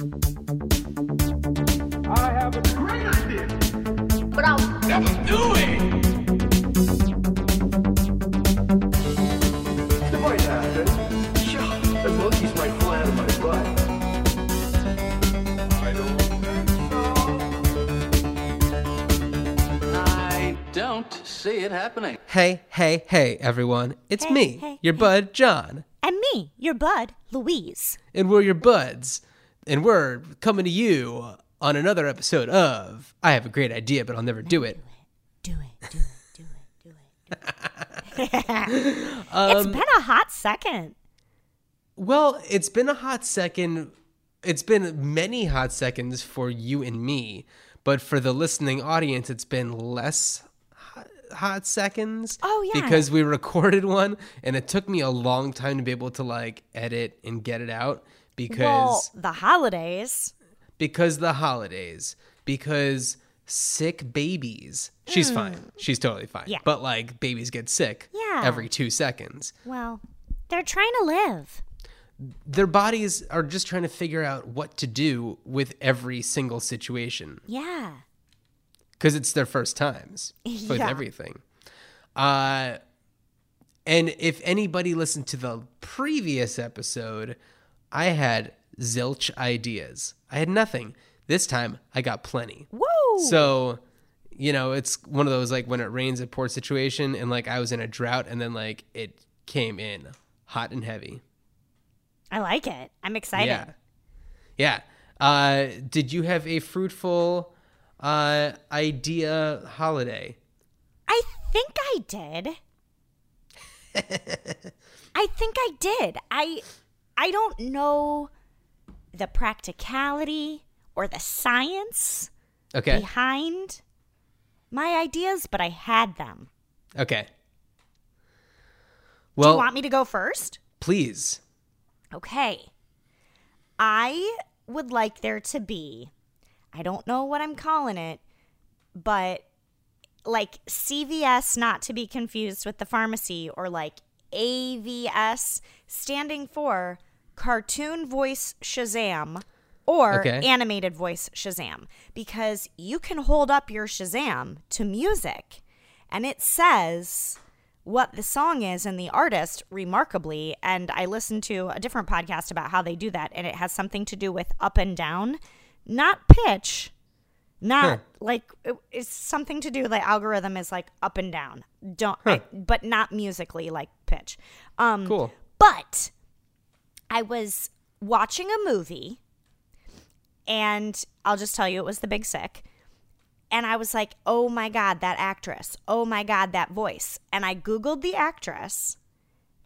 I have a great idea. But I'll Never do it. It might happen. The monkey's right flat on my butt. I don't think so. I don't see it happening. Hey, hey, hey, everyone. It's Hey, me, hey, your hey. bud, Jon. And me, your bud, Louise. And we're your buds. And we're coming to you on another episode of I Have a Great Idea, but I'll never do it. Do it, do it, do it, do it. Do it. Um, it's been a hot second. Well, it's been a hot second. It's been many hot seconds for you and me, but for the listening audience, it's been less hot, hot seconds. Oh, yeah. Because we recorded one and it took me a long time to be able to like edit and get it out because Well, the holidays. because the holidays, because sick babies. She's fine. She's totally fine. Yeah. But like babies get sick Yeah. every 2 seconds. Well, they're trying to live. their bodies are just trying to figure out what to do with every single situation Yeah. because it's their first times with Yeah. everything. Uh, and if anybody listened to the previous episode, I had zilch ideas. I had nothing. This time, I got plenty. Whoa. So, you know, it's one of those like when it rains, it pours situation, and like I was in a drought, and then like it came in hot and heavy. I like it. I'm excited. Yeah. Yeah. Uh, did you have a fruitful uh, idea holiday? I think I did. I think I did. I I don't know the practicality or the science Okay. behind my ideas, but I had them. Okay. Well, Do you want me to go first? please. Okay. I would like there to be, I don't know what I'm calling it, but like CVS, not to be confused with the pharmacy, or like AVS, standing for Cartoon Voice Shazam or Okay. Animated Voice Shazam, because you can hold up your Shazam to music and it says what the song is and the artist remarkably and i listened to a different podcast about how they do that and it has something to do with up and down not pitch not Huh. like it- it's something to do the algorithm is like up and down don't I- but not musically like pitch um Cool. but i was watching a movie and i'll just tell you it was the big sick and I was like, oh my God, that actress. Oh my God, that voice. And I Googled the actress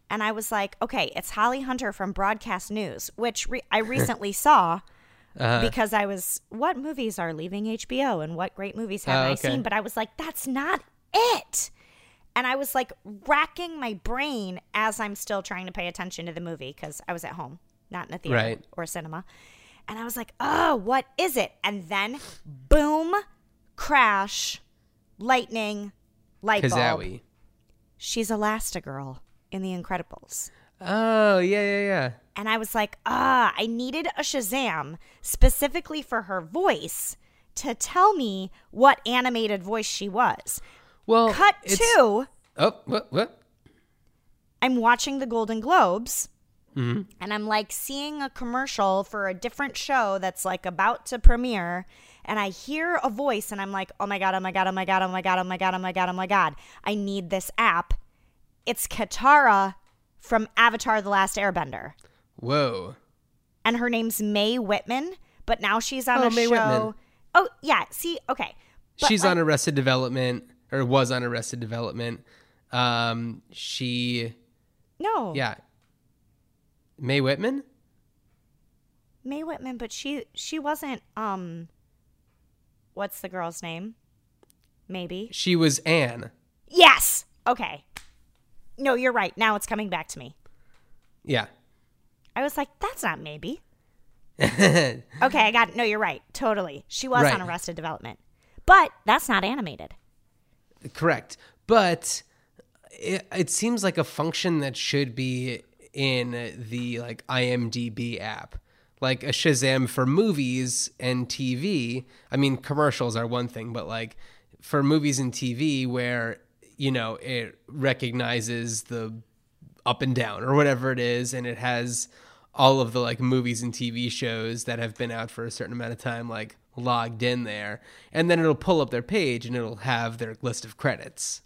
and I was like, okay, it's Holly Hunter from Broadcast News, which re- I recently saw Uh-huh. because I was, what movies are leaving HBO and what great movies have Oh, I okay. seen? But I was like, that's not it. And I was like racking my brain as I'm still trying to pay attention to the movie because I was at home, not in a theater Right. or cinema. And I was like, oh, what is it? And then, boom, crash, lightning, light bulb. She's Elastigirl in The Incredibles. Oh, yeah, yeah, yeah. And I was like, ah, I needed a Shazam specifically for her voice to tell me what animated voice she was. Well, Cut to Oh, what? What? I'm watching the Golden Globes Mm-hmm. and I'm like seeing a commercial for a different show that's like about to premiere. And I hear a voice and I'm like, oh my God, oh my God, oh my God, oh my God, oh my God, oh my God, oh my God. I need this app. It's Katara from Avatar The Last Airbender. Whoa. And her name's Mae Whitman, but now she's on Oh, a Mae show. Whitman. Oh, yeah. See, okay. But, She's like, on Arrested Development, or was on Arrested Development. Um, she, No. yeah. Mae Whitman? Mae Whitman, but she she wasn't um what's the girl's name? Maybe. She was Anne. Yes. Okay. No, you're right. Now it's coming back to me. Yeah. I was like, that's not maybe. Okay, I got it. No, you're right. Totally. She was Right. on Arrested Development. But that's not animated. Correct. But it, it seems like a function that should be in the like IMDb app. like a Shazam for movies and TV. I mean, commercials are one thing, but like for movies and TV where, you know, it recognizes the up and down or whatever it is and it has all of the like movies and TV shows that have been out for a certain amount of time like logged in there and then it'll pull up their page and it'll have their list of credits.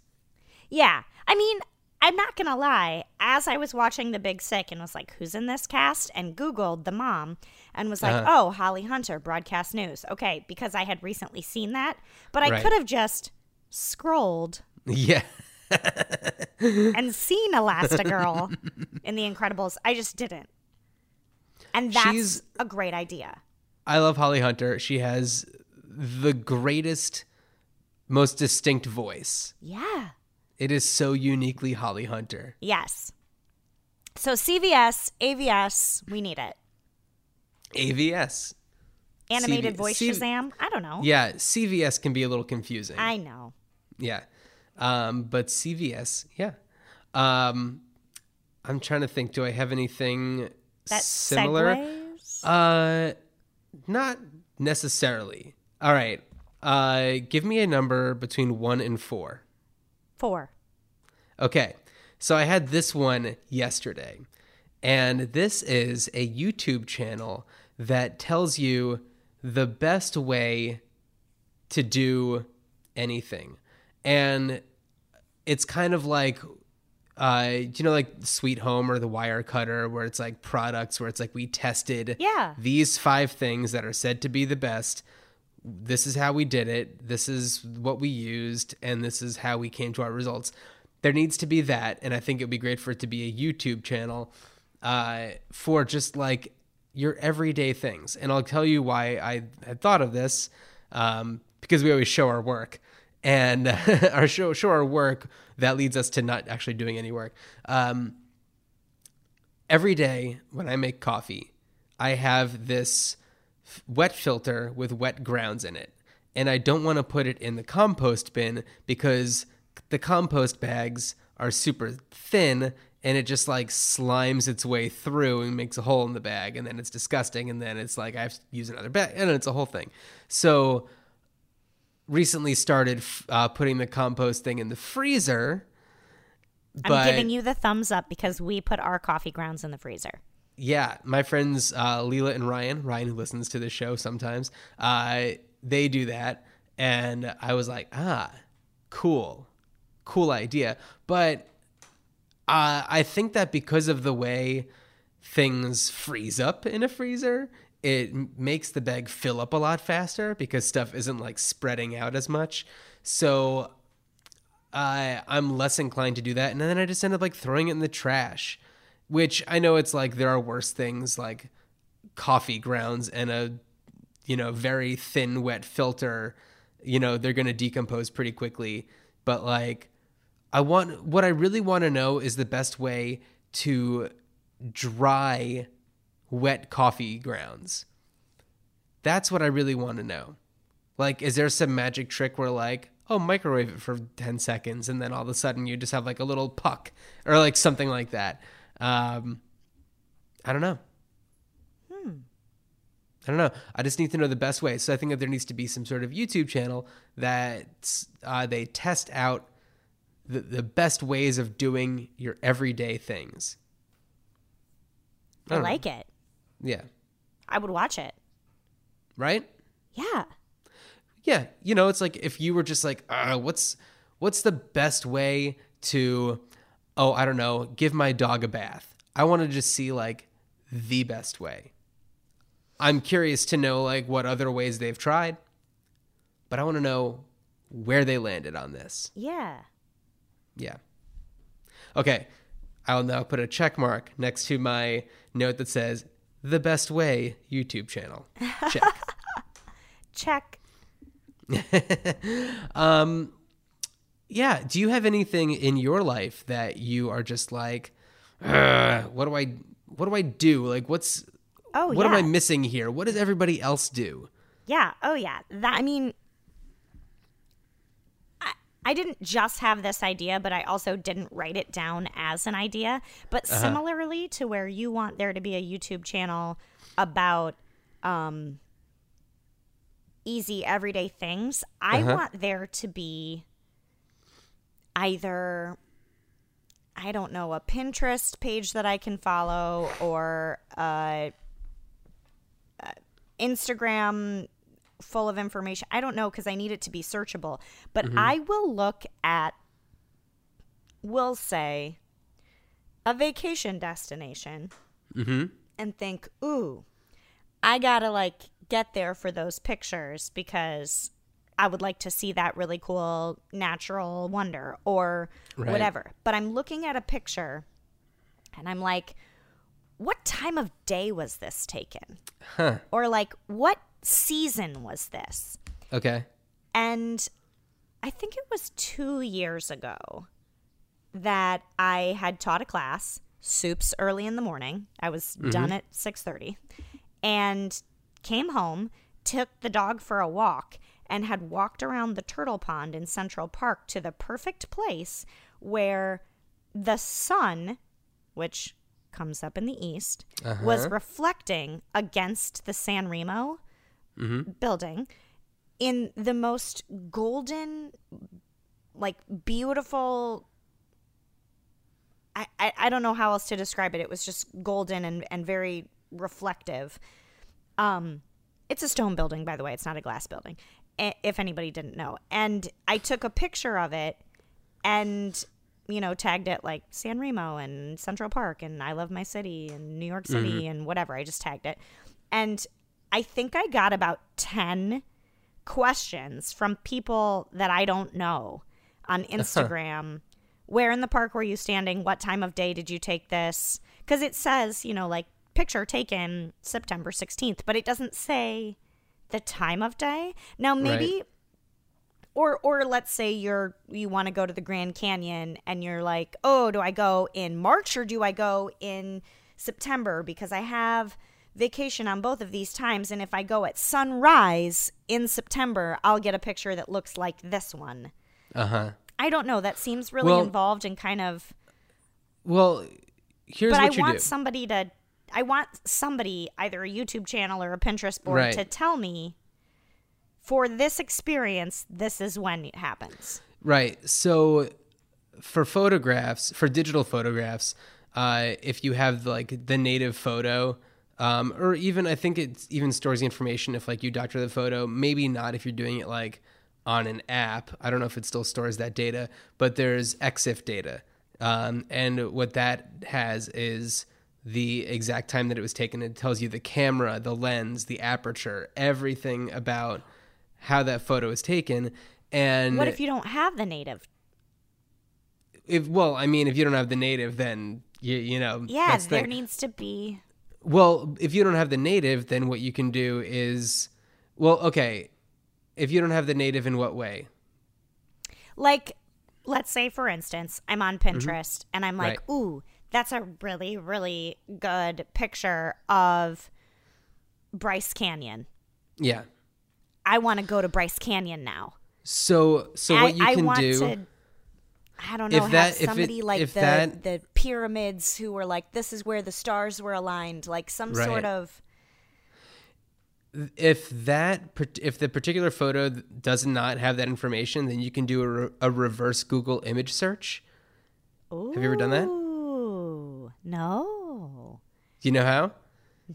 Yeah. I mean, I'm not going to lie. As I was watching The Big Sick and was like, who's in this cast? And Googled the mom and was like, Uh-huh. oh, Holly Hunter, broadcast news. Okay, because I had recently seen that. But I Right. could have just scrolled Yeah. and seen Elastigirl in The Incredibles. I just didn't. And that's She's- a great idea. I love Holly Hunter. She has the greatest most distinct voice. Yeah. It is so uniquely Holly Hunter. Yes. So CVS, AVS, we need it. AVS. Animated CV voice C- Shazam? I don't know. Yeah, CVS can be a little confusing. I know. Yeah. Um, but CVS, yeah. Um, I'm trying to think. Do I have anything That similar? segues? Uh, not necessarily. All right. Uh, give me a number between one and four. Four. Okay. So I had this one yesterday. And this is a YouTube channel that tells you the best way to do anything. And it's kind of like uh you know like Sweethome or the Wirecutter where it's like products where it's like we tested Yeah. these five things that are said to be the best. This is how we did it. This is what we used and this is how we came to our results. There needs to be that and i think it would be great for it to be a youtube channel uh, for just like your everyday things. And i'll tell you why i had thought of this um, because we always show our work and our show show our work that leads us to not actually doing any work um, every day when I make coffee, I have this f- wet filter with wet grounds in it. And I don't want to put it in the compost bin because the compost bags are super thin and it just like slimes its way through and makes a hole in the bag and then it's disgusting and then it's like I have to use another bag and it's a whole thing. So recently started uh, putting the compost thing in the freezer. I'm giving you the thumbs up because we put our coffee grounds in the freezer. Yeah, my friends uh, Leela and Ryan, Ryan who listens to the show sometimes, uh, they do that, and I was like, ah, cool, cool idea. But uh, I think that because of the way things freeze up in a freezer, it makes the bag fill up a lot faster because stuff isn't like spreading out as much. So I I'm less inclined to do that, and then I just end up like throwing it in the trash. Which I know it's like there are worse things like coffee grounds and a you know very thin wet filter. You know they're gonna decompose pretty quickly, but like I want what I really want to know is the best way to dry wet coffee grounds. That's what I really want to know. Like, is there some magic trick where like, oh, microwave it for ten seconds, and then all of a sudden you just have like a little puck or like something like that? Um, I don't know. I don't know. I just need to know the best way. So I think that there needs to be some sort of YouTube channel that uh, they test out the, the best ways of doing your everyday things. I, know. like it. Yeah. I would watch it. Right? Yeah. Yeah. You know, it's like if you were just like, uh, what's what's the best way to oh, I don't know, give my dog a bath. I want to just see like the best way. I'm curious to know like what other ways they've tried, but I want to know where they landed on this. Yeah. Yeah. Okay. I'll now put a check mark next to my note that says the best way YouTube channel. Check. Check. Um, yeah. Do you have anything in your life that you are just like, what do I, what do I do? Like, what's, Oh, what am. I missing here? What does everybody else do? Yeah. Oh, yeah. That I mean, I, didn't just have this idea, but I also didn't write it down as an idea. But uh-huh. similarly to where you want there to be a YouTube channel about um, easy everyday things, I uh-huh. want there to be either I don't know a Pinterest page that I can follow or a, a Instagram full of information. I don't know because I need it to be searchable. But mm-hmm. I will look at, we'll say, a vacation destination mm-hmm. and think, ooh, I gotta like get there for those pictures because I would like to see that really cool natural wonder or Right. whatever. But I'm looking at a picture and I'm like, what time of day was this taken? Or like, what season was this? Okay. And I think it was two years ago that I had taught a class, soups early in the morning. I was mm-hmm. done at six thirty, and came home, took the dog for a walk, and had walked around the turtle pond in Central Park to the perfect place where the sun, which comes up in the east, was uh-huh. reflecting against the San Remo building in the most golden, like beautiful. I, I, I don't know how else to describe it. It was just golden and, and very reflective. Um, it's a stone building, by the way. It's not a glass building. If anybody didn't know, and I took a picture of it, and you know, tagged it like San Remo and Central Park and I love my city and New York City and whatever. I just tagged it, and I think I got about ten questions from people that I don't know on uh-huh. Instagram. Where in the park were you standing? What time of day did you take this? Because it says, you know, like picture taken September 16th, but it doesn't say the time of day. Now, maybe. Right. Or, or let's say you're you want to go to the Grand Canyon and you're like, oh, do I go in March or do I go in September? Because I have vacation on both of these times, and if I go at sunrise in September, I'll get a picture that looks like this one. Uh huh. I don't know. That seems really Well- involved and kind of. Well, here's but what I you want do. somebody to. I want somebody, either a YouTube channel or a Pinterest board, Right. to tell me. For this experience, this is when it happens. Right. So for photographs, for digital photographs, uh, if you have like the native photo, um, or even I think it even stores the information if like you doctor the photo. Maybe not if you're doing it like on an app. I don't know if it still stores that data, but there's EXIF data, um, and what that has is the exact time that it was taken. It tells you the camera, the lens, the aperture, everything about how that photo was taken. And What if you don't have the native? if well, I mean, if you don't have the native, then you you know Yeah, that's the there needs to be. Well, if you don't have the native, then what you can do is, well, okay, if you don't have the native, in what way? Like, let's say, for instance, I'm on Pinterest and I'm like, Mm-hmm. Right. ooh, that's a really, really good picture of Bryce Canyon. Yeah. I want to go to Bryce Canyon now. So so I, what you I can want do? to. I don't know. If have that- if it- somebody like if the that- the pyramids who were like, this is where the stars were aligned, like some Right. sort of. if that if the particular photo does not have that information, then you can do a, re- a reverse Google image search. Ooh, Have you ever done that? No, Do you know how?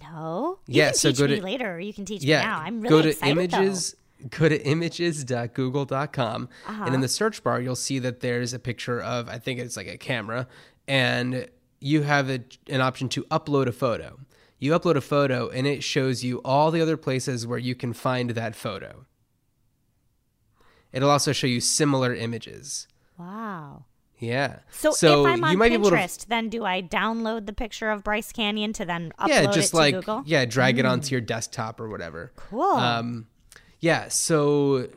no. You Yeah, can so teach go me to- later. Or you can teach yeah me now. I'm really go to excited images go to images.google.com and in the search bar you'll see that there's a picture of i think it's like a camera and you have a, an option to upload a photo you upload a photo and it shows you all the other places where you can find that photo it'll also show you similar images. Wow. yeah So, if I'm on be to Pinterest, then do I download the picture of Bryce Canyon to then upload yeah just it to like Google? yeah drag it onto your desktop or whatever Cool. um yeah so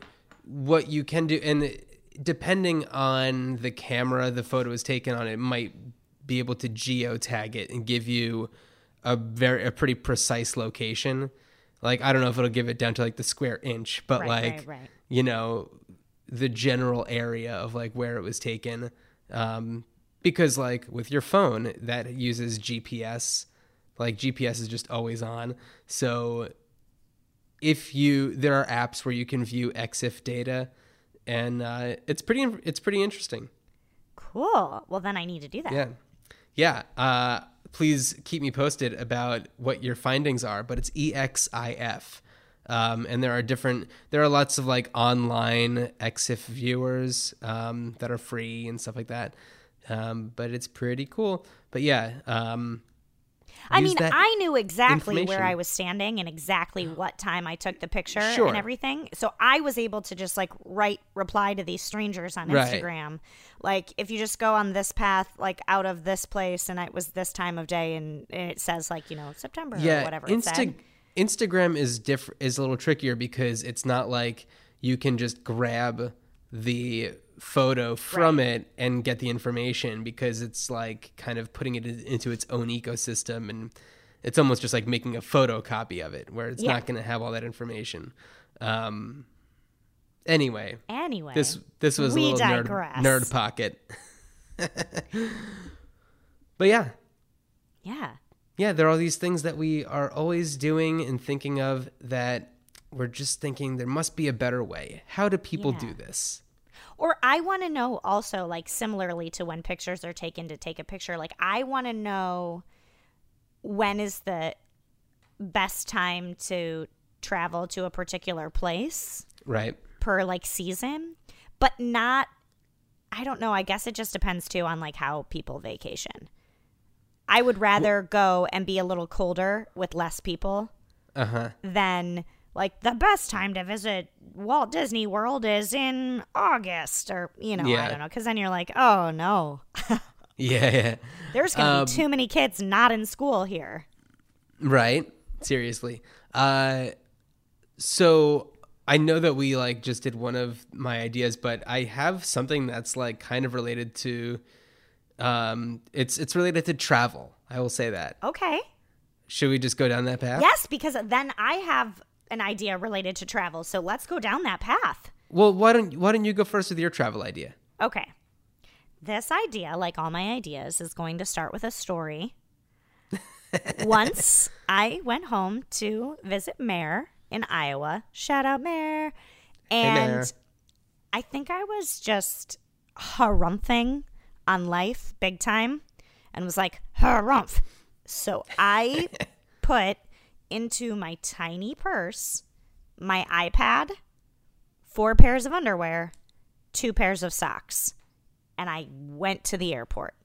what you can do and depending on the camera the photo is taken on it might be able to geotag it and give you a very a pretty precise location like i don't know if it'll give it down to like the square inch but Right, like right, right. you know the general area of like where it was taken. Um, because like with your phone that uses GPS, like GPS is just always on. So if you there are apps where you can view EXIF data, and uh, it's pretty it's pretty interesting. Cool. Well, then I need to do that. Yeah, yeah. Uh, please keep me posted about what your findings are. But it's EXIF. Um, and there are different, there are lots of like online EXIF viewers um, that are free and stuff like that. Um, but it's pretty cool. But yeah, um, I mean, I knew exactly where. I was standing and exactly what time I took the picture Sure. and everything. So I was able to just like write reply to these strangers on Right. Instagram. Like if you just go on this path, like out of this place, and it was this time of day, and, and it says like you know September yeah, or whatever. Insta- Instagram is different is a little trickier because it's not like you can just grab the photo from it and get the information because it's like kind of putting it into its own ecosystem and it's almost just like making a photocopy of it where it's Yeah. not going to have all that information. Um, anyway, Anyway, this this was a little nerd, nerd pocket. but yeah, yeah, yeah, there are all these things that we are always doing and thinking of that we're just thinking there must be a better way. How do people Yeah. do this? Or I want to know also, like, similarly to when pictures are taken to take a picture, like, I want to know when is the best time to travel to a particular place Right. per, like, season, but not, I don't know. I guess it just depends too on, like, how people vacation. I would rather go and be a little colder with less people Uh huh. than like the best time to visit Walt Disney World is in August or you know I don't know because then you're like oh no Yeah, yeah. there's gonna Um, be too many kids not in school here Right. Seriously. Uh, so I know that we like just did one of my ideas, but I have something that's like kind of related to. Um, it's it's related to travel. I will say that. okay Should we just go down that path? yes because then I have an idea related to travel so let's go down that path Well, why don't why don't you go first with your travel idea? okay this idea like all my ideas is going to start with a story once I went home to visit Mare in Iowa. Shout out Mare. And Mare. I think I was just harumphing on life big time and was like, harumph. So I put into my tiny purse my iPad, four pairs of underwear, two pairs of socks, and I went to the airport.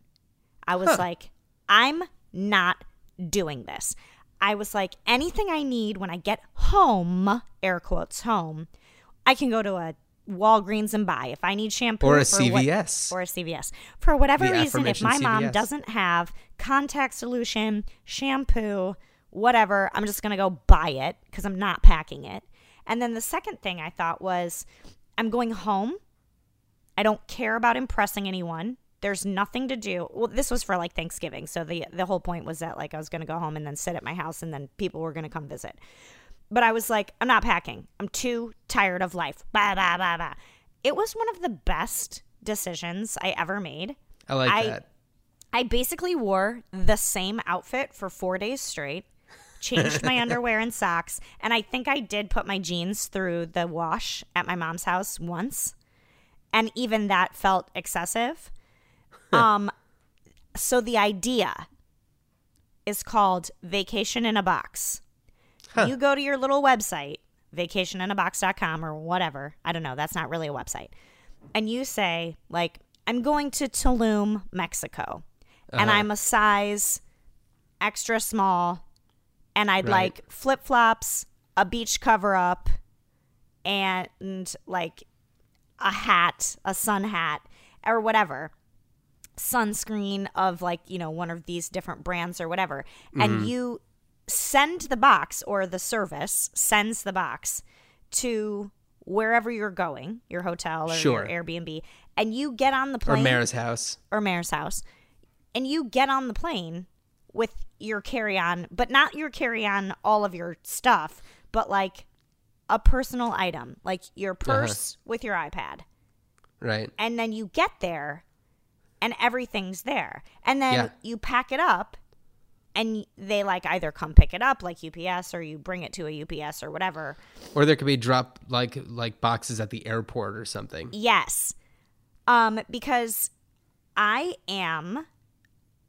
I was like, I'm not doing this. I was like, anything I need when I get home, air quotes, home, I can go to a Walgreens and buy. If I need shampoo Or a for what- CVS. or a CVS. For whatever The reason, if my aforementioned mom doesn't have contact solution, shampoo, whatever, I'm just going to go buy it because I'm not packing it. And then the second thing I thought was I'm going home. I don't care about impressing anyone. There's nothing to do. Well, this was for like Thanksgiving. So the the whole point was that like I was going to go home and then sit at my house and then people were going to come visit. But I was like, I'm not packing. I'm too tired of life. Bah, bah, bah, bah. It was one of the best decisions I ever made. I like I- that. I basically wore the same outfit for four days straight, changed my underwear and socks, and I think I did put my jeans through the wash at my mom's house once. And even that felt excessive. um, so the idea is called Vacation in a Box. You go to your little website, vacationinabox.com or whatever. I don't know. That's not really a website. And you say, like, I'm going to Tulum, Mexico, and I'm a size extra small, and I'd Right. like flip flops, a beach cover up, and like a hat, a sun hat, or whatever sunscreen of like you know one of these different brands or whatever and mm-hmm. you send the box or the service sends the box to wherever you're going your hotel or Sure. your airbnb and you get on the plane Or Mara's house. or mayor's house and you get on the plane with your carry-on but not your carry-on all of your stuff but like a personal item like your purse with your ipad Right. and then you get there and everything's there and then Yeah. you pack it up and they like either come pick it up like UPS or you bring it to a UPS or whatever. Or there could be drop like like boxes at the airport or something. Yes. Um because I am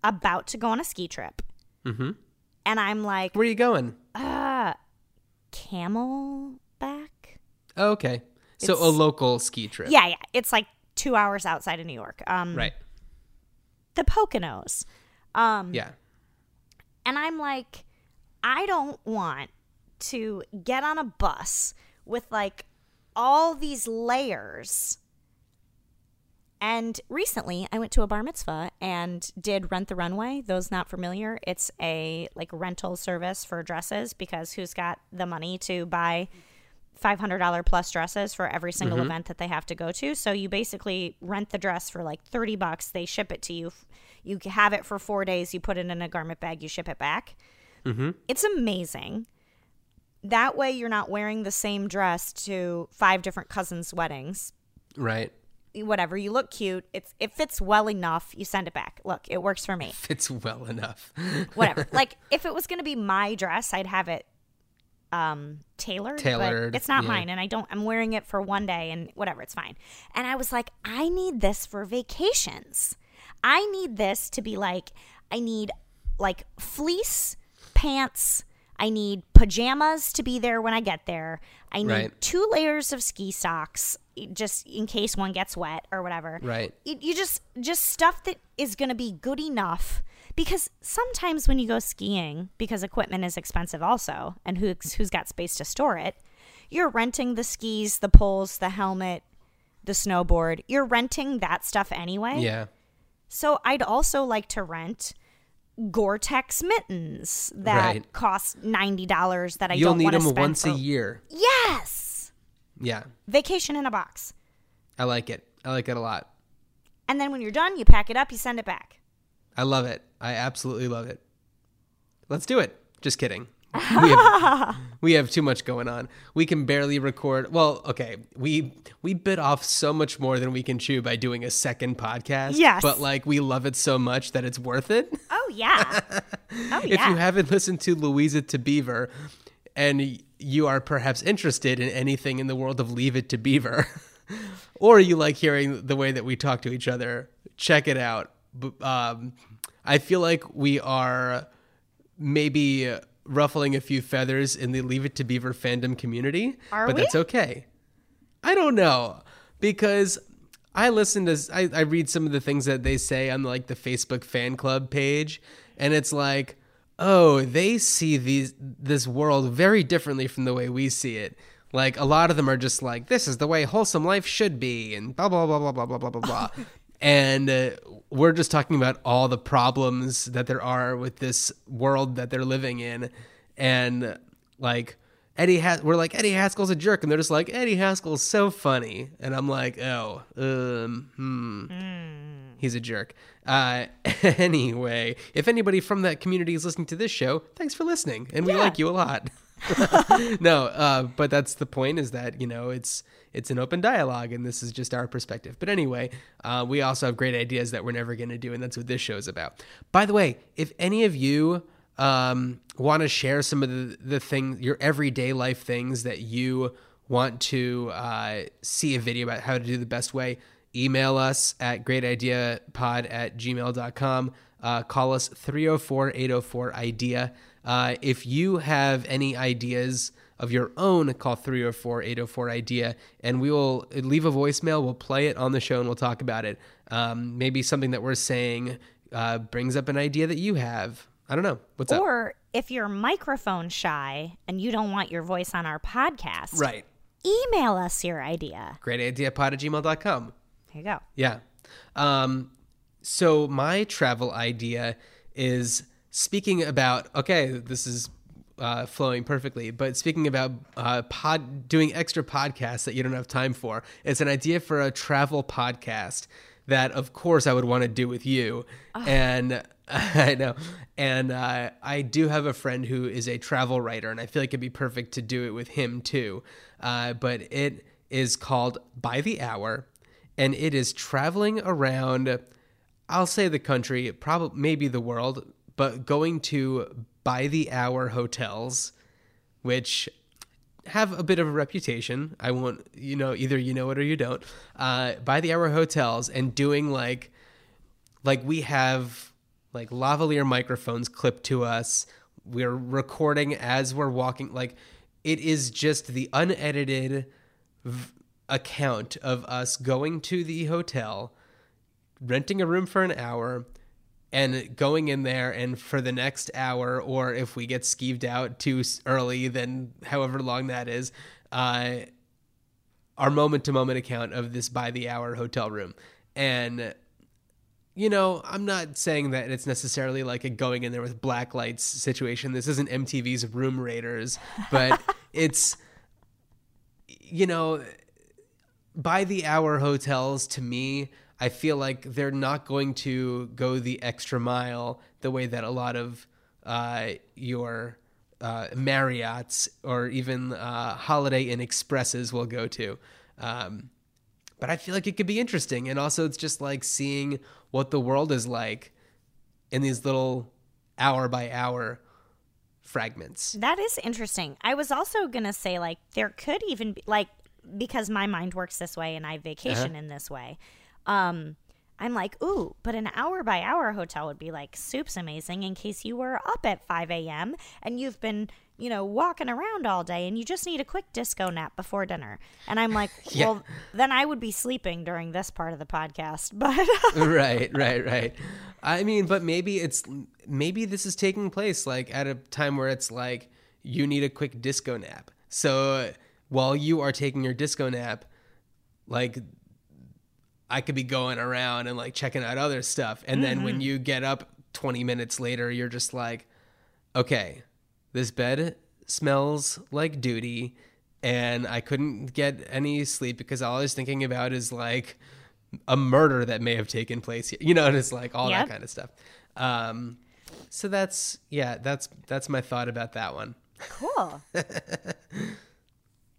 about to go on a ski trip. Mhm. And I'm like, Where are you going? uh Camelback? Oh, okay. So a local ski trip. Yeah, yeah. It's like 2 hours outside of New York. Um Right. the Poconos. Um Yeah. And I'm like, I don't want to get on a bus with like all these layers. And recently, I went to a bar mitzvah and did Rent the Runway. Those not familiar, it's a like rental service for dresses because who's got the money to buy $500 plus dresses for every single mm-hmm. event that they have to go to. So you basically rent the dress for like 30 bucks. They ship it to you. You have it for four days. You put it in a garment bag. You ship it back. Mm-hmm. It's amazing. That way, you're not wearing the same dress to five different cousins' weddings. Right. Whatever. You look cute. It's it fits well enough. You send it back. Look, it works for me. Fits well enough. Whatever. like if it was going to be my dress, I'd have it um tailored, Tailored, but it's not yeah. mine and I don't I'm wearing it for one day and whatever, it's fine. And I was like, I need this for vacations. I need this to be like I need like fleece pants. I need pajamas to be there when I get there. I need Right. two layers of ski socks just in case one gets wet or whatever Right. you, you just just stuff that is going to be good enough because sometimes when you go skiing because equipment is expensive also and who's who's got space to store it you're renting the skis the poles the helmet the snowboard you're renting that stuff anyway Yeah. so i'd also like to rent gore-tex mittens that Right. cost $90 that i You'll don't need want to them once a year. yes Yeah. vacation in a box I like it. I like it a lot. and then when you're done you pack it up you send it back I love it. I absolutely love it. Let's do it. Just kidding. We have, we have too much going on. We can barely record. Well, okay, we we bit off so much more than we can chew by doing a second podcast. Yes. but like we love it so much that it's worth it. oh yeah oh yeah. If you haven't listened to Louise It to Beaver, and you are perhaps interested in anything in the world of Leave It to Beaver, or you like hearing the way that we talk to each other, check it out. Um, I feel like we are maybe ruffling a few feathers in the Leave It to Beaver fandom community, Are but we? that's okay. I don't know because I listen to I, I read some of the things that they say on like the Facebook fan club page, and it's like, oh, they see these this world very differently from the way we see it. Like a lot of them are just like, this is the way wholesome life should be, and blah blah blah blah blah blah blah blah blah. And uh, we're just talking about all the problems that there are with this world that they're living in, and like Eddie has, we're like Eddie Haskell's a jerk, and they're just like Eddie Haskell's so funny, and I'm like, oh, um, hmm, he's a jerk. Uh, anyway, if anybody from that community is listening to this show, thanks for listening, and we Yeah. like you a lot. no, uh, but that's the point is that you know it's it's an open dialogue, and this is just our perspective. But anyway, uh, we also have great ideas that we're never going to do, and that's what this show is about. By the way, if any of you um, want to share some of the the things, your everyday life things that you want to uh, see a video about how to do the best way, email us at greatideapod at gmail.com. Uh, call us 304 804 IDEA. Uh, if you have any ideas of your own, call 304 804 IDEA and we will leave a voicemail. We'll play it on the show and we'll talk about it. Um, maybe something that we're saying uh, brings up an idea that you have. I don't know. What's up? Or if you're microphone shy and you don't want your voice on our podcast, Right. email us your idea. Greatideapod at gmail.com. Here you go. Yeah. Um, so my travel idea is speaking about okay, this is uh, flowing perfectly, but speaking about uh, pod doing extra podcasts that you don't have time for. It's an idea for a travel podcast that, of course, I would want to do with you. And I know, and uh, I do have a friend who is a travel writer, and I feel like it'd be perfect to do it with him too. Uh, but it is called By the Hour and it is traveling around. I'll say the country, probably maybe the world, but going to by the hour hotels, which have a bit of a reputation. I won't, you know, either you know it or you don't. Uh, by the hour hotels and doing like, like we have like lavalier microphones clipped to us. We're recording as we're walking. Like it is just the unedited account of us going to the hotel, renting a room for an hour, and going in there and for the next hour or if we get skeeved out too early then however long that is uh, our moment to moment account of this by the hour hotel room. And you know i'm not saying that it's necessarily like a going in there with black lights situation. This isn't mtv's room raiders but it's you know by the hour hotels to me i feel like they're not going to go the extra mile the way that a lot of uh, your uh, marriotts or even uh, holiday inn expresses will go to. Um, but i feel like it could be interesting. And also it's just like seeing what the world is like in these little hour by hour fragments. That is interesting. I was also to say, like, there could even be, like, because my mind works this way and I vacation in this way. Um, I'm like, ooh, but an hour by hour hotel would be like soup's amazing in case you were up at 5 a.m. and you've been, you know, walking around all day and you just need a quick disco nap before dinner. And I'm like, Yeah. well, then I would be sleeping during this part of the podcast. But right, right, right. I mean, but maybe it's maybe this is taking place like at a time where it's like you need a quick disco nap. So while you are taking your disco nap, like I could be going around and like checking out other stuff. And then when you get up 20 minutes later, you're just like, okay, this bed smells like duty. And I couldn't get any sleep because all I was thinking about is like a murder that may have taken place. here. You know, and it's like all Yep. that kind of stuff. Um, so that's, yeah, that's, that's my thought about that one. cool.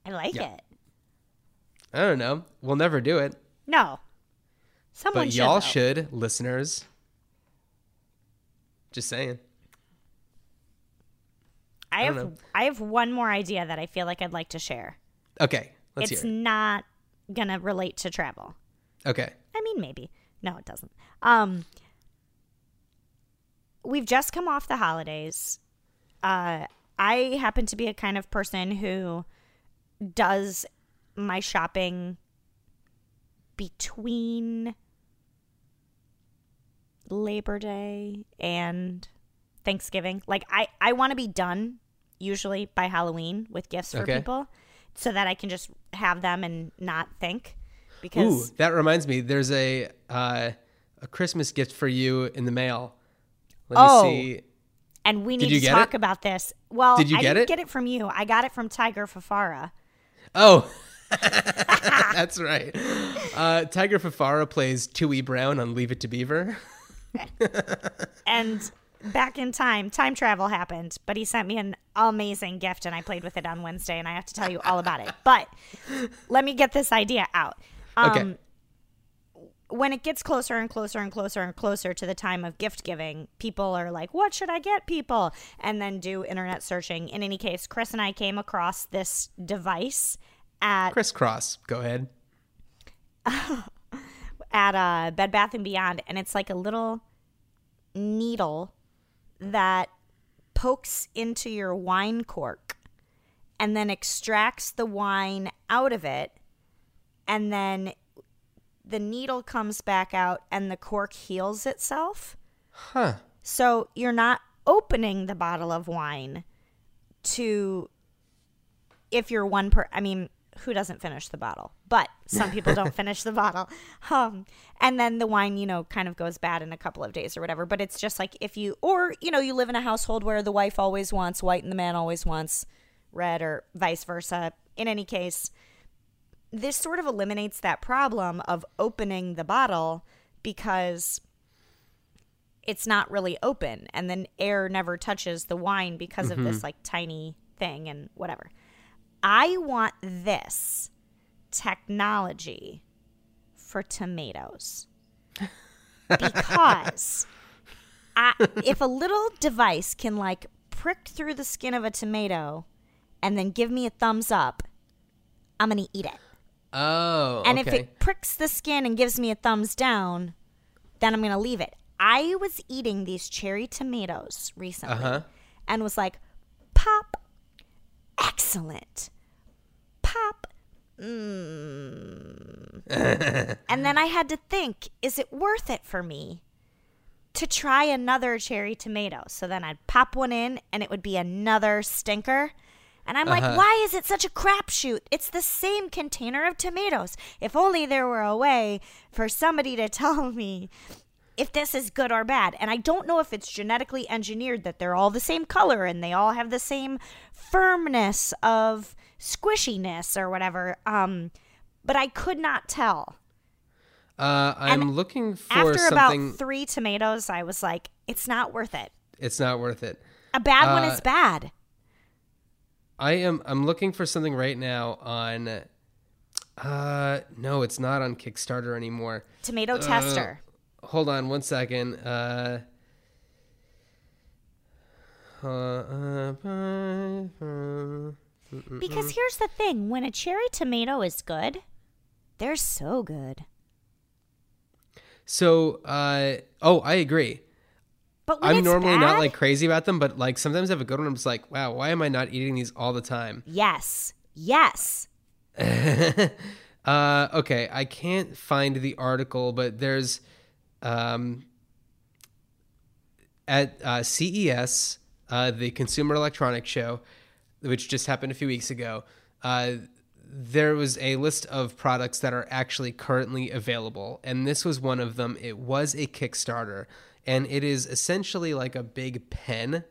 I like Yeah. it. I don't know. We'll never do it. No. Someone But y'all though. should, listeners. Just saying. I don't have know. I have one more idea that I feel like I'd like to share. Okay, let's it's hear it. not gonna relate to travel. Okay. I mean, maybe. No, it doesn't. Um, we've just come off the holidays. Uh, I happen to be a kind of person who does my shopping between Labor Day and Thanksgiving. Like I, I want to be done usually by Halloween with gifts for Okay. people so that I can just have them and not think Ooh, because that reminds me. There's a uh, a Christmas gift for you in the mail. Let Oh. me see. and we need to talk it? about this. Well, Did you I get didn't it? get it from you. I got it from Tiger Fafara. Oh, that's right. Uh, Tiger Fafara plays Tooey Brown on Leave It to Beaver. And back in time, time travel happened, but he sent me an amazing gift and I played with it on Wednesday and I have to tell you all about it. But let me get this idea out. Um, Okay. When it gets closer and closer and closer and closer to the time of gift giving, people are like, What should I get people? And then do internet searching. In any case, Chris and I came across this device at Crisscross. Go ahead. at uh, Bed Bath and Beyond, and it's like a little needle that pokes into your wine cork and then extracts the wine out of it, and then the needle comes back out and the cork heals itself. Huh. So you're not opening the bottle of wine to if you're one per I mean, who doesn't finish the bottle? But some people don't finish the bottle. Um and then the wine, you know, kind of goes bad in a couple of days or whatever. But it's just like if you or, you know, you live in a household where the wife always wants white and the man always wants red or vice versa. In any case, this sort of eliminates that problem of opening the bottle because it's not really open and then air never touches the wine because of this mm-hmm. like tiny thing and whatever. I want this technology for tomatoes because I, if a little device can like prick through the skin of a tomato and then give me a thumbs up, I'm gonna eat it. Oh, And okay. if it pricks the skin and gives me a thumbs down, then I'm going to leave it. I was eating these cherry tomatoes recently Uh-huh. and was like, pop, excellent. Pop, mm. and then I had to think, is it worth it for me to try another cherry tomato? So then I'd pop one in and it would be another stinker. And I'm like, why is it such a crapshoot? It's the same container of tomatoes. If only there were a way for somebody to tell me if this is good or bad. And I don't know if it's genetically engineered that they're all the same color and they all have the same firmness of squishiness or whatever. Um, but I could not tell. uh, I'm and looking for After something. about three tomatoes, I was like, it's not worth it. it's not worth it. A bad one Uh, is bad. I am. I'm looking for something right now on. Uh, no, it's not on Kickstarter anymore. Tomato tester. Hold on one second. Uh. uh, Because here's the thing when a cherry tomato is good, they're so good. So, uh, oh, I agree. But I'm normally not like crazy about them, but like sometimes I have a good one. I'm just like, wow, why am I not eating these all the time? Yes. Yes. uh, okay, I can't find the article, but there's um, at uh, CES, uh, the Consumer Electronics Show, which just happened a few weeks ago. Uh, there was a list of products that are actually currently available, and this was one of them. It was a Kickstarter, and it is essentially like a big pen,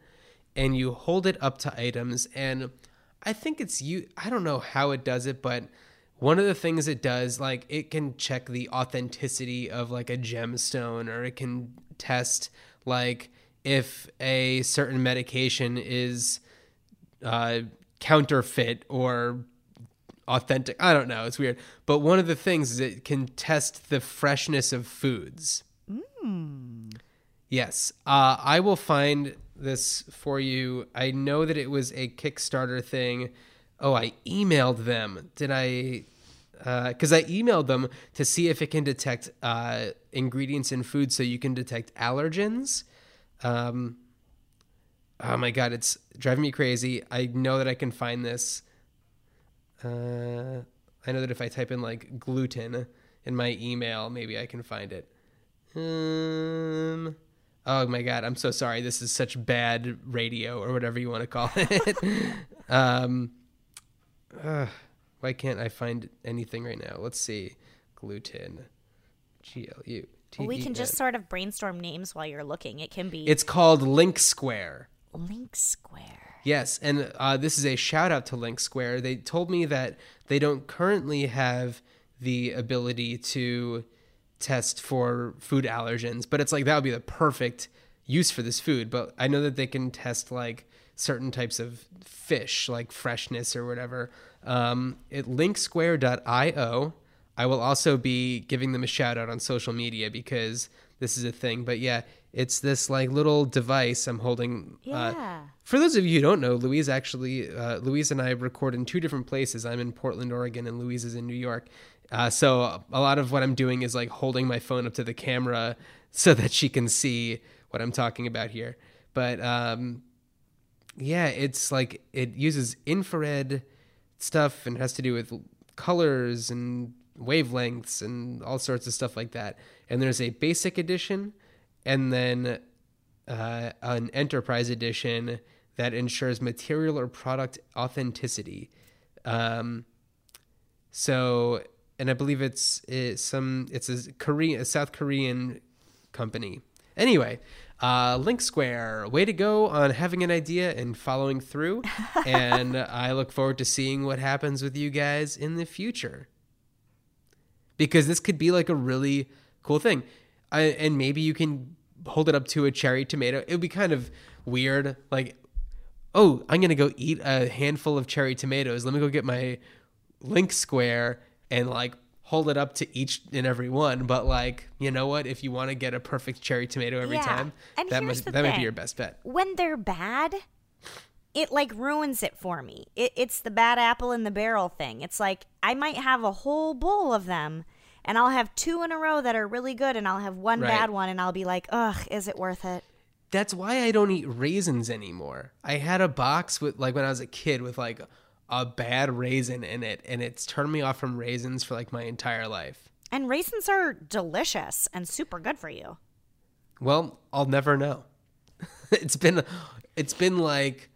and you hold it up to items. And I think it's you. I don't know how it does it, but one of the things it does, like it can check the authenticity of like a gemstone, or it can test like if a certain medication is uh, counterfeit or authentic. I don't know. It's weird. But one of the things is it can test the freshness of foods. Yes. Uh, I will find this for you. I know that it was a Kickstarter thing. Oh, I emailed them. Did I? Because I emailed them to see if it can detect uh, ingredients in food so you can detect allergens. Um, oh my God, it's driving me crazy. I know that I can find this. Uh, I know that if I type in like gluten in my email, maybe I can find it. Um, oh my god, I'm so sorry. This is such bad radio or whatever you want to call it. um, ugh, why can't I find anything right now? Let's see, gluten, G L U. Well, we can just sort of brainstorm names while you're looking. It can be It's called Link Square. Link Square. Yes, and uh, this is a shout out to Link Square. They told me that they don't currently have the ability to test for food allergens, but it's like that would be the perfect use for this food. But I know that they can test like certain types of fish, like freshness or whatever. Um, at linksquare.io, I will also be giving them a shout out on social media because this is a thing. But yeah, it's this like little device I'm holding. Uh, Yeah. for those of you who don't know, Louise actually, uh, Louise and I record in two different places. I'm in Portland, Oregon, and Louise is in New York. Uh, so a lot of what I'm doing is like holding my phone up to the camera so that she can see what I'm talking about here. But um, yeah, it's like it uses infrared stuff and has to do with colors and wavelengths and all sorts of stuff like that. And there's a basic edition and then uh, an enterprise edition that ensures material or product authenticity. Um, so, and I believe it's, it's some it's a Korean, a South Korean company. Anyway, uh, Link Square, way to go on having an idea and following through. and I look forward to seeing what happens with you guys in the future. Because this could be like a really cool thing. I, and maybe you can hold it up to a cherry tomato. It would be kind of weird. Like, oh, I'm going to go eat a handful of cherry tomatoes. Let me go get my Link Square and like hold it up to each and every one, but like, you know what? If you want to get a perfect cherry tomato every Yeah. time, And that must that might be your best bet. when they're bad, it like ruins it for me. It, it's the bad apple in the barrel thing. It's like I might have a whole bowl of them, and I'll have two in a row that are really good, and I'll have one Right. bad one, and I'll be like, ugh, is it worth it? That's why I don't eat raisins anymore. I had a box with like when I was a kid with like a bad raisin in it, and it's turned me off from raisins for like my entire life. And raisins are delicious and super good for you. Well, I'll never know. it's been it's been like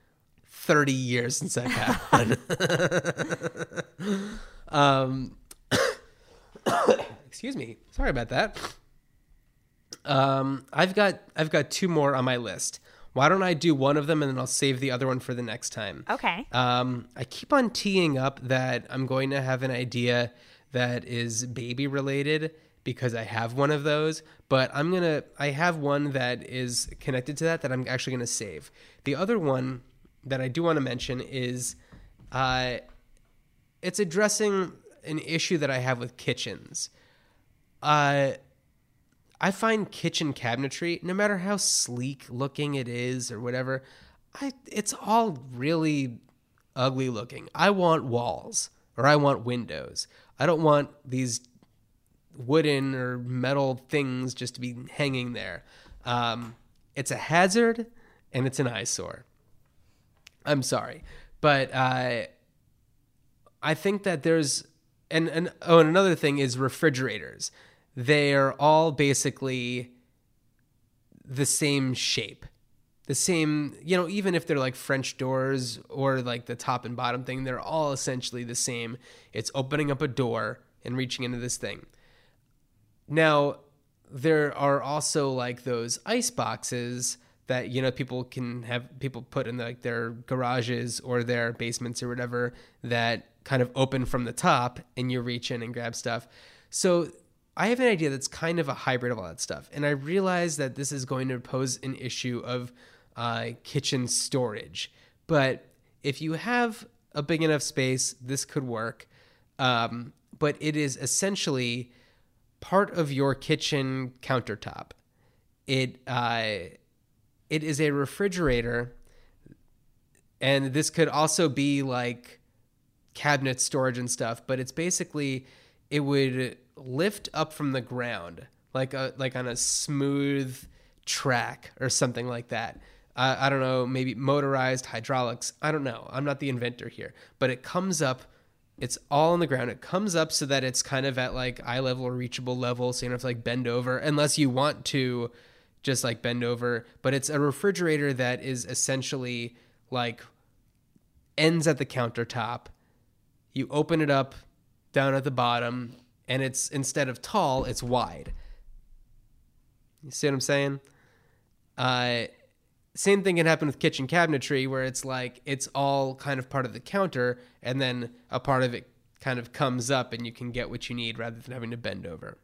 30 years since I've had one. um excuse me. Sorry about that. Um I've got I've got two more on my list. Why don't I do one of them and then I'll save the other one for the next time? Okay. Um, I keep on teeing up that I'm going to have an idea that is baby related because I have one of those, but I'm going to, I have one that is connected to that that I'm actually going to save. The other one that I do want to mention is uh, it's addressing an issue that I have with kitchens. Uh, I find kitchen cabinetry, no matter how sleek looking it is or whatever, I it's all really ugly looking. I want walls or I want windows. I don't want these wooden or metal things just to be hanging there. Um, it's a hazard and it's an eyesore. I'm sorry, but uh, I think that there's and and oh, and another thing is refrigerators. They are all basically the same shape. The same, you know, even if they're like French doors or like the top and bottom thing, they're all essentially the same. It's opening up a door and reaching into this thing. Now, there are also like those ice boxes that you know people can have people put in like their garages or their basements or whatever that kind of open from the top and you reach in and grab stuff. So I have an idea that's kind of a hybrid of all that stuff, and I realize that this is going to pose an issue of uh, kitchen storage. But if you have a big enough space, this could work. Um, but it is essentially part of your kitchen countertop. It uh, it is a refrigerator, and this could also be like cabinet storage and stuff. But it's basically it would lift up from the ground like a like on a smooth track or something like that. Uh, I don't know, maybe motorized hydraulics. I don't know. I'm not the inventor here, but it comes up. It's all on the ground. It comes up so that it's kind of at like eye level or reachable level, so you don't have to like bend over unless you want to just like bend over. But it's a refrigerator that is essentially like ends at the countertop. You open it up down at the bottom, and it's instead of tall, it's wide. You see what I'm saying? Uh, same thing can happen with kitchen cabinetry, where it's like it's all kind of part of the counter, and then a part of it kind of comes up, and you can get what you need rather than having to bend over.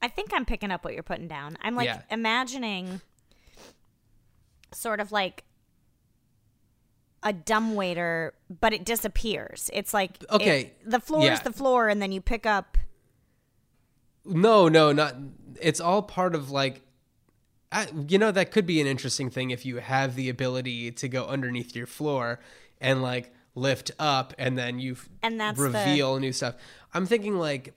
I think I'm picking up what you're putting down. I'm like Yeah. imagining sort of like a dumb waiter, but it disappears. It's like it- Okay, the floor is the floor, and then you pick up. No, no, not. It's all part of like, I, you know, that could be an interesting thing if you have the ability to go underneath your floor and like lift up, and then you And that's the- reveal new stuff. I'm thinking like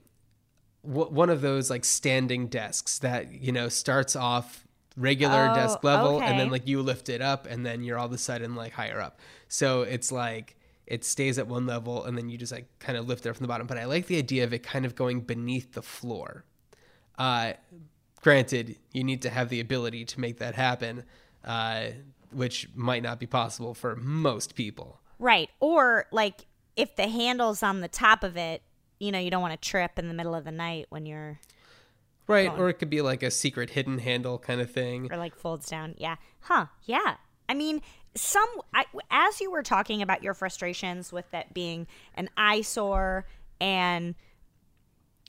w- one of those like standing desks that you know starts off regular Oh, desk level, and then like you lift it up, and then you're all of a sudden like higher up. So it's like it stays at one level and then you just like kind of lift it from the bottom. But I like the idea of it kind of going beneath the floor. Uh, granted, you need to have the ability to make that happen, uh, which might not be possible for most people. Right. Or like if the handle's on the top of it, you know, you don't want to trip in the middle of the night when you're Right. Or it could be like a secret hidden handle kind of thing. or like folds down. Yeah. Huh. Yeah. I mean, some I, as you were talking about your frustrations with that being an eyesore and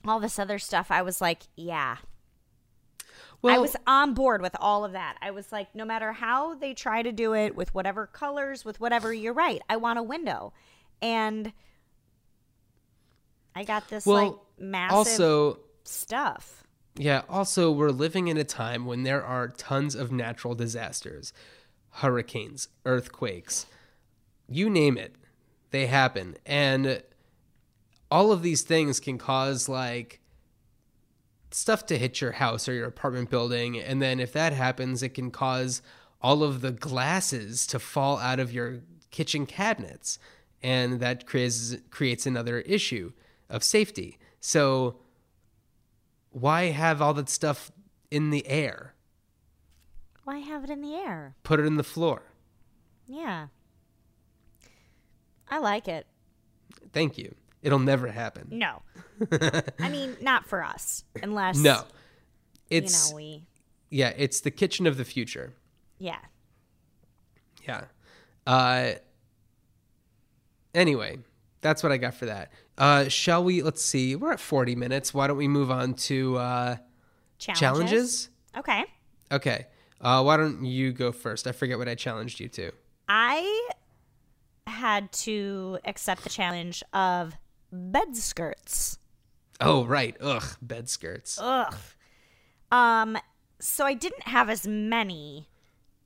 all this other stuff, I was like, yeah. I was on board with all of that. I was like, no matter how they try to do it with whatever colors, with whatever, you're right. I want a window. And I got this Well, like massive also, stuff. Yeah, also we're living in a time when there are tons of natural disasters, hurricanes, earthquakes, you name it, they happen, and all of these things can cause like stuff to hit your house or your apartment building, and then if that happens, it can cause all of the glasses to fall out of your kitchen cabinets, and that creates creates another issue of safety. So why have all that stuff in the air? Why have it in the air? Put it in the floor. Yeah. I like it. Thank you. It'll never happen. No. I mean, not for us, unless No. you It's know we. yeah, it's the kitchen of the future. Yeah. Yeah. Uh anyway, that's what I got for that. Uh shall we let's see. We're at 40 minutes. Why don't we move on to uh Challenges. challenges? Okay. Okay. Uh why don't you go first? I forget what I challenged you to. I had to accept the challenge of bed skirts. Oh, right. Ugh, bed skirts. Ugh. Um. So I didn't have as many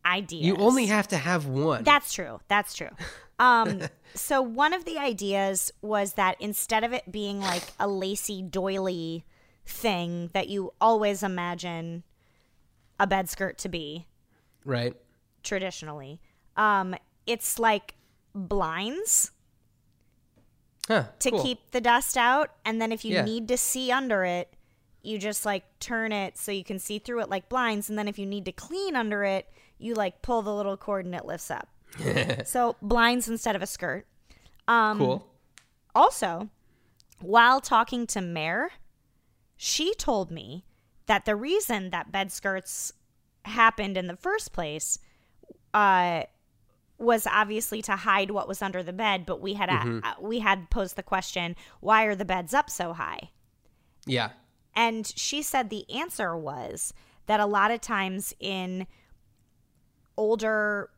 ideas. You only have to have one. That's true. That's true. Um, so one of the ideas was that instead of it being like a lacy doily thing that you always imagine a bed skirt to be right. traditionally, um, it's like blinds Huh. to cool. keep the dust out, and then if you Yeah. need to see under it, you just like turn it so you can see through it like blinds, and then if you need to clean under it, you like pull the little cord and it lifts up. so blinds instead of a skirt. Um, cool. Also, while talking to Mare, she told me that the reason that bed skirts happened in the first place uh, was obviously to hide what was under the bed. But we had a, uh, we had posed the question, why are the beds up so high? Yeah. And she said the answer was that a lot of times in older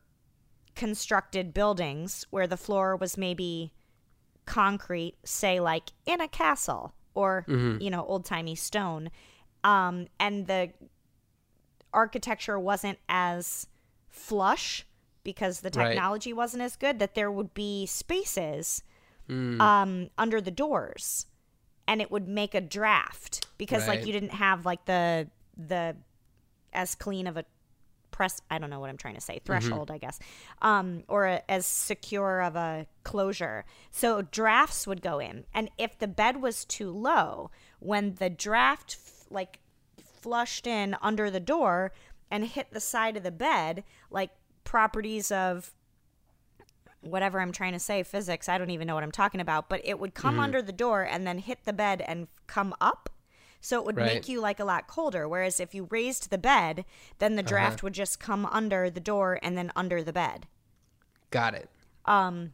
constructed buildings where the floor was maybe concrete, say like in a castle or you know old timey stone, um, and the architecture wasn't as flush because the Right. technology wasn't as good, that there would be spaces um, under the doors and it would make a draft because like you didn't have like the the as clean of a press I don't know what I'm trying to say threshold I guess um or a, as secure of a closure so drafts would go in and if the bed was too low when the draft f- like flushed in under the door and hit the side of the bed like properties of whatever I'm trying to say, physics, I don't even know what I'm talking about, but it would Mm-hmm. come under the door and then hit the bed and come up. So it would Right. make you like a lot colder. Whereas if you raised the bed, then Uh-huh. the draft would just come under the door and then under the bed. Got it. Um,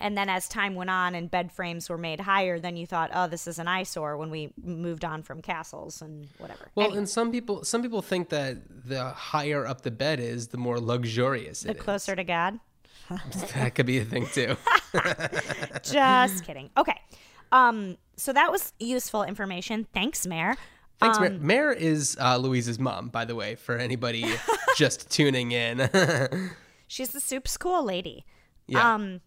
And then as time went on and bed frames were made higher, then you thought, oh, this is an eyesore when we moved on from castles and whatever. Well, Anyway, and some people some people think that the higher up the bed is, the more luxurious the it is. closer to God. That could be a thing too. Just kidding. Okay. Um, so that was useful information. Thanks, Mare. Thanks, Um, Mayor. Mare is uh, Louise's mom, by the way, for anybody just tuning in. She's the soup school lady. Yeah. Um,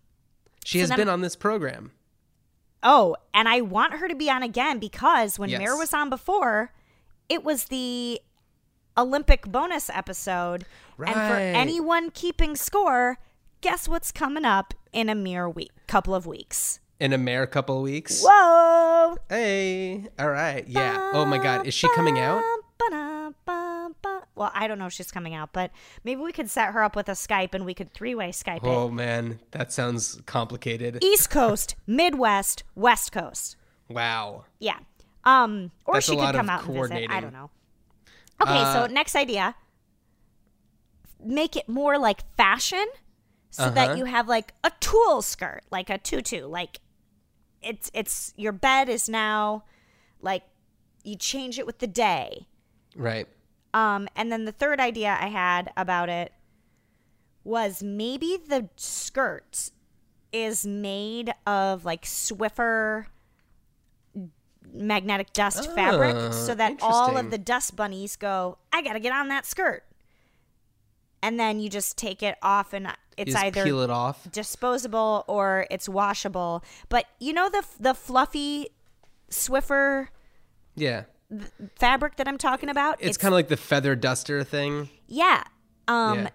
she has then- been on this program. Oh, and I want her to be on again because when Yes. Mare was on before, it was the Olympic bonus episode. And for anyone keeping score, guess what's coming up in a mere week, couple of weeks? In a mere couple of weeks. Whoa! Hey. All right. Yeah. Oh my God. Is she coming out? Well, I don't know if she's coming out, but maybe we could set her up with a Skype and we could three-way Skype it. Oh man, that sounds complicated. East Coast, Midwest, West Coast. Wow. Yeah. Um, or That's she could come out and visit. I don't know. Okay, so Uh, next idea. Make it more like fashion so that Uh-huh. you have like a tulle skirt, like a tutu. Like it's it's your bed is now like you change it with the day. Right. Um, and then the third idea I had about it was maybe the skirt is made of like Swiffer magnetic dust fabric Ah, so that all of the dust bunnies go, I got to get on that skirt. And then you just take it off and it's either peel it off. disposable or it's washable. But you know the the fluffy Swiffer Yeah. fabric that I'm talking about? It's, kind of like the feather duster thing. Yeah. Um yeah.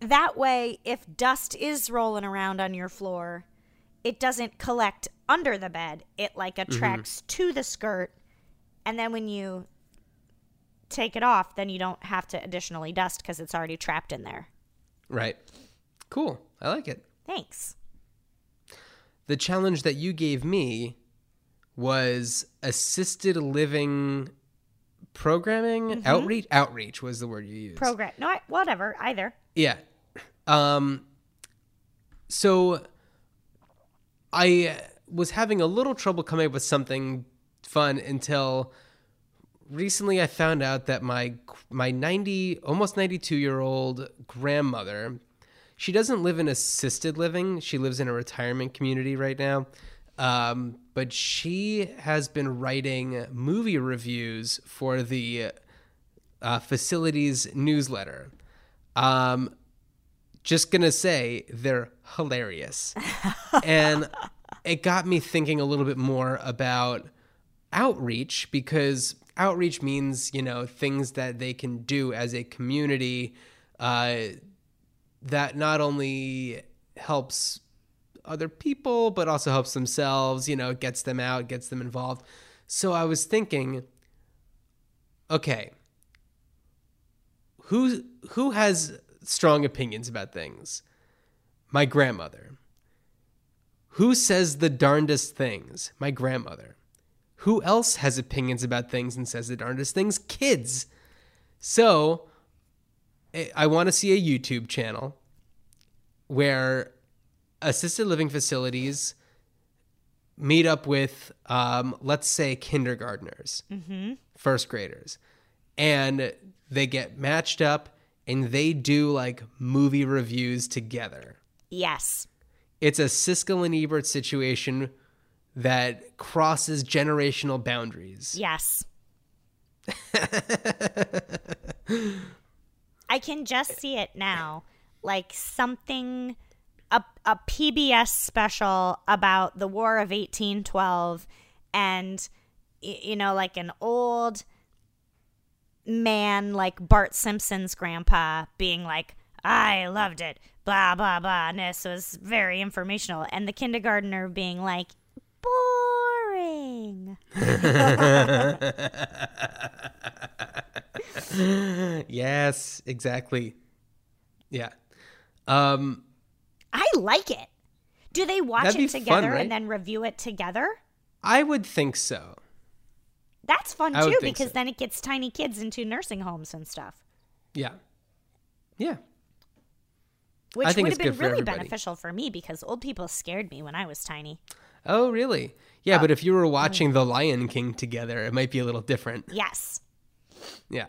that way if dust is rolling around on your floor, it doesn't collect under the bed. It like Mm-hmm. attracts to the skirt and then when you take it off, then you don't have to additionally dust cuz it's already trapped in there. Right. Cool. I like it. Thanks. The challenge that you gave me was assisted living programming outreach outreach was the word you used Program. No, I, whatever, either. Yeah. Um so I was having a little trouble coming up with something fun until recently I found out that my my 90 almost 92 year old grandmother she doesn't live in assisted living. She lives in a retirement community right now. Um, but she has been writing movie reviews for the uh, facilities newsletter. Um, just gonna say they're hilarious. And it got me thinking a little bit more about outreach because outreach means you know things that they can do as a community uh, that not only helps other people but also helps themselves you know gets them out gets them involved. So i was thinking okay who who has strong opinions about things? My grandmother. Who says the darndest things? My grandmother. Who else has opinions about things and says the darndest things? Kids. So I- want to see a YouTube channel where assisted living facilities meet up with, um, let's say, kindergartners, first graders, and they get matched up and they do like movie reviews together Yes. it's a Siskel and Ebert situation that crosses generational boundaries. Yes. I can just see it now. Like something a a PBS special about the War of 1812 and you know like an old man like Bart Simpson's grandpa being like I loved it blah blah blah and this was very informational and the kindergartner being like boring Yes, exactly. Yeah. Um, I like it. Do they watch it fun, together right? and then review it together? I would think so. That's fun I too because so. then it gets tiny kids into nursing homes and stuff, Yeah. Yeah. which think would have been really everybody. beneficial for me because old people scared me when I was tiny. Oh, really? Yeah, but if you were watching The Lion King together, it might be a little different. Yes. Yeah.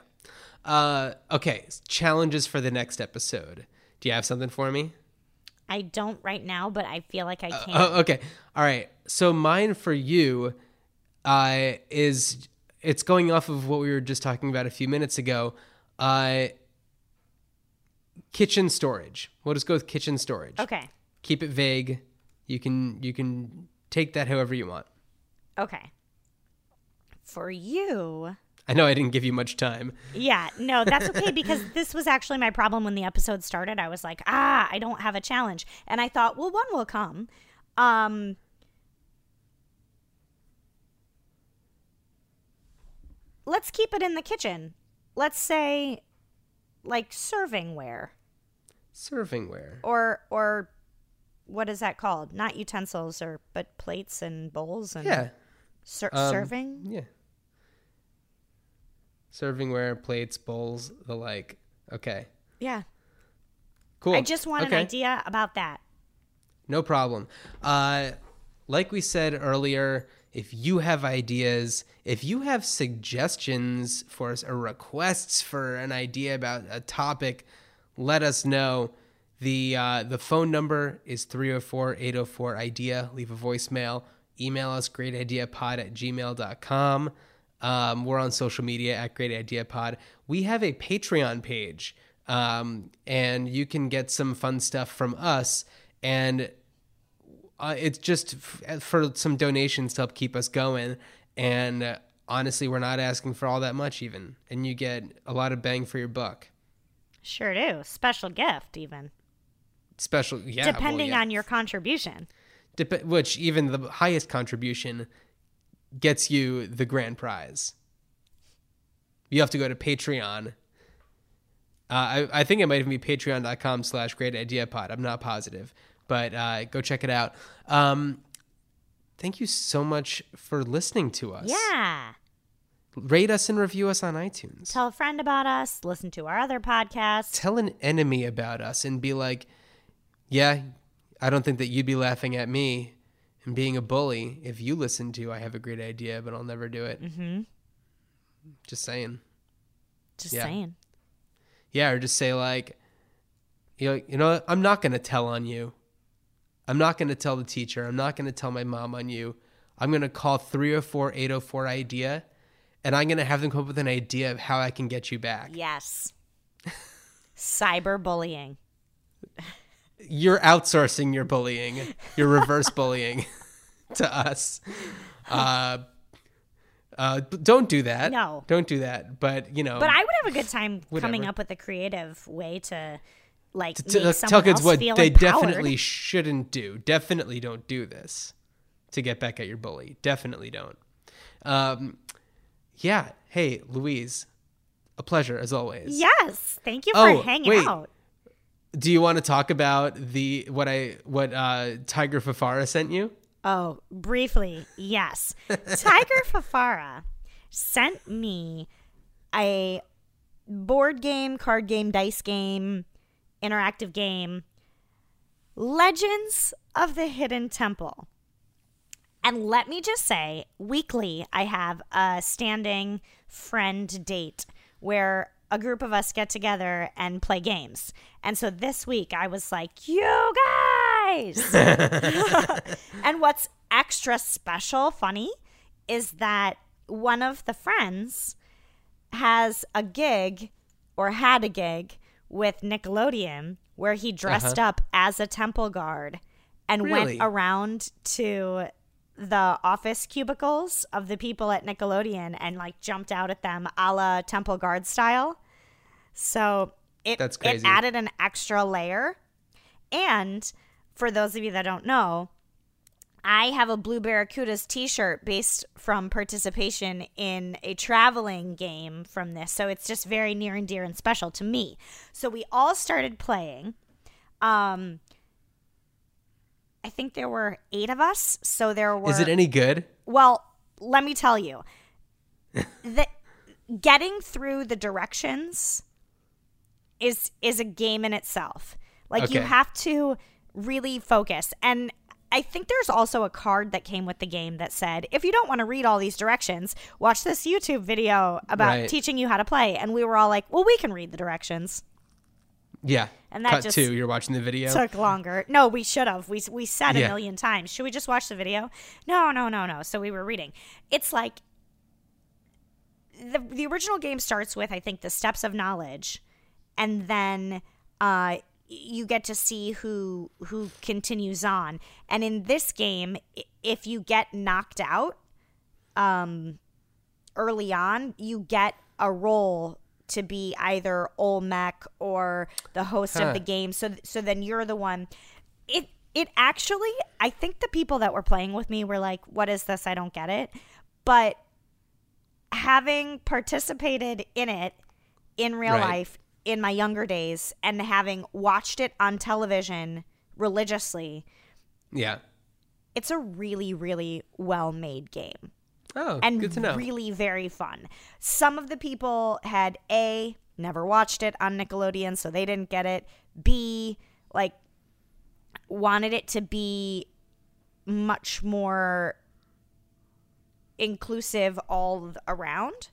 Uh, okay, challenges for the next episode. Do you have something for me? I don't right now, but I feel like I can. Oh, okay. All right. So mine for you uh, is it's going off of what we were just talking about a few minutes ago. Uh, kitchen storage. We'll just go with kitchen storage. okay. Keep it vague. You can you can take that however you want. Okay. For you, I know I didn't give you much time. yeah, no, that's okay because this was actually my problem when the episode started. I was like, ah, I don't have a challenge. And I thought, well, one will come. Um, let's keep it in the kitchen. Let's say like servingware Servingware. or or what is that called? Not utensils or but plates and bowls and Yeah. ser- Um, serving. Yeah. Servingware, plates, bowls, the like. Okay. Yeah. Cool. I just want okay. an idea about that. No problem. Uh, like we said earlier, if you have ideas, if you have suggestions for us or requests for an idea about a topic, let us know. The uh, the phone number is 304-804 idea. Leave a voicemail. email us greatideapod at gmail.com. Um, we're on social media at Great Idea Pod. We have a Patreon page, um, and you can get some fun stuff from us. And uh, it's just f- for some donations to help keep us going. And uh, honestly, we're not asking for all that much, even. And you get a lot of bang for your buck. Sure do. Special gift, even. Special, yeah. well, Depending yeah. on your contribution. Dep- which even the highest contribution gets you the grand prize. You have to go to Patreon. Uh, I, I think it might even be patreon.com slash great idea pod. I'm not positive, but uh, go check it out. Um, thank you so much for listening to us. Yeah. Rate us and review us on iTunes. Tell a friend about us. Listen to our other podcasts. Tell an enemy about us and be like, yeah, I don't think that you'd be laughing at me and being a bully if you listen to I have a great idea, but I'll never do it. Mm-hmm. Just saying. Just Yeah. saying. Yeah, or just say like, you know, you know, what? I'm not gonna tell on you. I'm not gonna tell the teacher. I'm not gonna tell my mom on you. I'm gonna call 304 804 idea, and I'm gonna have them come up with an idea of how I can get you back. Yes. Cyberbullying. You're outsourcing your bullying, your reverse bullying, to us. Uh, uh, don't do that. No. don't do that. But you know, But I would have a good time coming up with a creative way to like to make tell someone kids what they empowered. definitely shouldn't do. Definitely don't do this to get back at your bully. Definitely don't. Um, yeah. Hey, Louise, a pleasure as always. Yes. Thank you for Oh, hanging wait. out. Do you want to talk about the what I what uh, Tiger Fafara sent you? Oh, briefly, yes. Tiger Fafara sent me a board game, card game, dice game, interactive game, Legends of the Hidden Temple. And let me just say, weekly, I have a standing friend date where a group of us get together and play games. And so this week I was like, you guys! and what's extra special, funny, is that one of the friends has a gig or had a gig with Nickelodeon where he dressed uh-huh. up as a temple guard and Really? went around to the office cubicles of the people at Nickelodeon and like jumped out at them a la temple guard style. So it, That's it added an extra layer. And for those of you that don't know, I have a Blue Barracudas t shirt based from participation in a traveling game from this. So it's just very near and dear and special to me. So we all started playing. Um, I think there were eight of us. So there were. Is it any good? Well, let me tell you, that getting through the directions is is a game in itself. Like you have to really focus. And I think there's also a card that came with the game that said, if you don't want to read all these directions, watch this YouTube video about Right. teaching you how to play. And we were all like, well, we can read the directions. Yeah. And that Cut just two. You're watching the video. Took longer. No, we should have. We we said a million times. Should we just watch the video? No, no, no, no. So we were reading. It's like the the original game starts with I think the steps of knowledge, and then uh, you get to see who who continues on. And in this game, if you get knocked out, um, early on, you get a role to be either Olmec or the host Huh. of the game. So so then you're the one. It it actually, I think the people that were playing with me were like, "What is this? I don't get it." But having participated in it in real Right. life in my younger days and having watched it on television religiously, yeah. it's a really really well made game Oh, and good to know. really very fun. Some of the people had A, never watched it on Nickelodeon, so they didn't get it. B, like wanted it to be much more inclusive all around.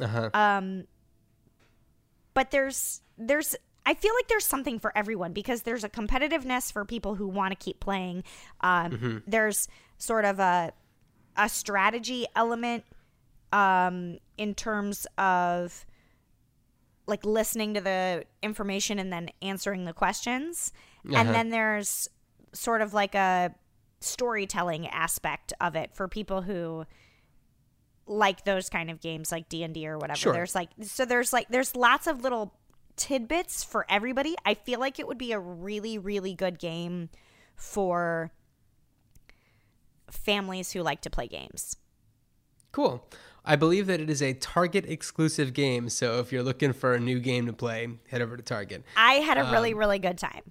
uh-huh. Um but there's there's I feel like there's something for everyone because there's a competitiveness for people who want to keep playing. Um, There's sort of a a strategy element um, in terms of like listening to the information and then answering the questions. Uh-huh. And then there's sort of like a storytelling aspect of it for people who like those kind of games like D&D or whatever. Sure. There's like so there's like there's lots of little tidbits for everybody. I feel like it would be a really really good game for families who like to play games. Cool. I believe that it is a Target exclusive game, so if you're looking for a new game to play, head over to Target. I had a Um, really really good time.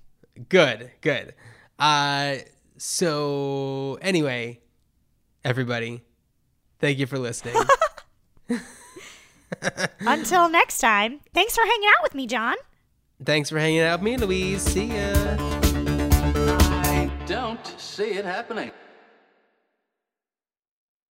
Good, good. Uh, so anyway, everybody, thank you for listening. Until next time, thanks for hanging out with me, Jon. Thanks for hanging out with me, Louise. See ya. I don't see it happening.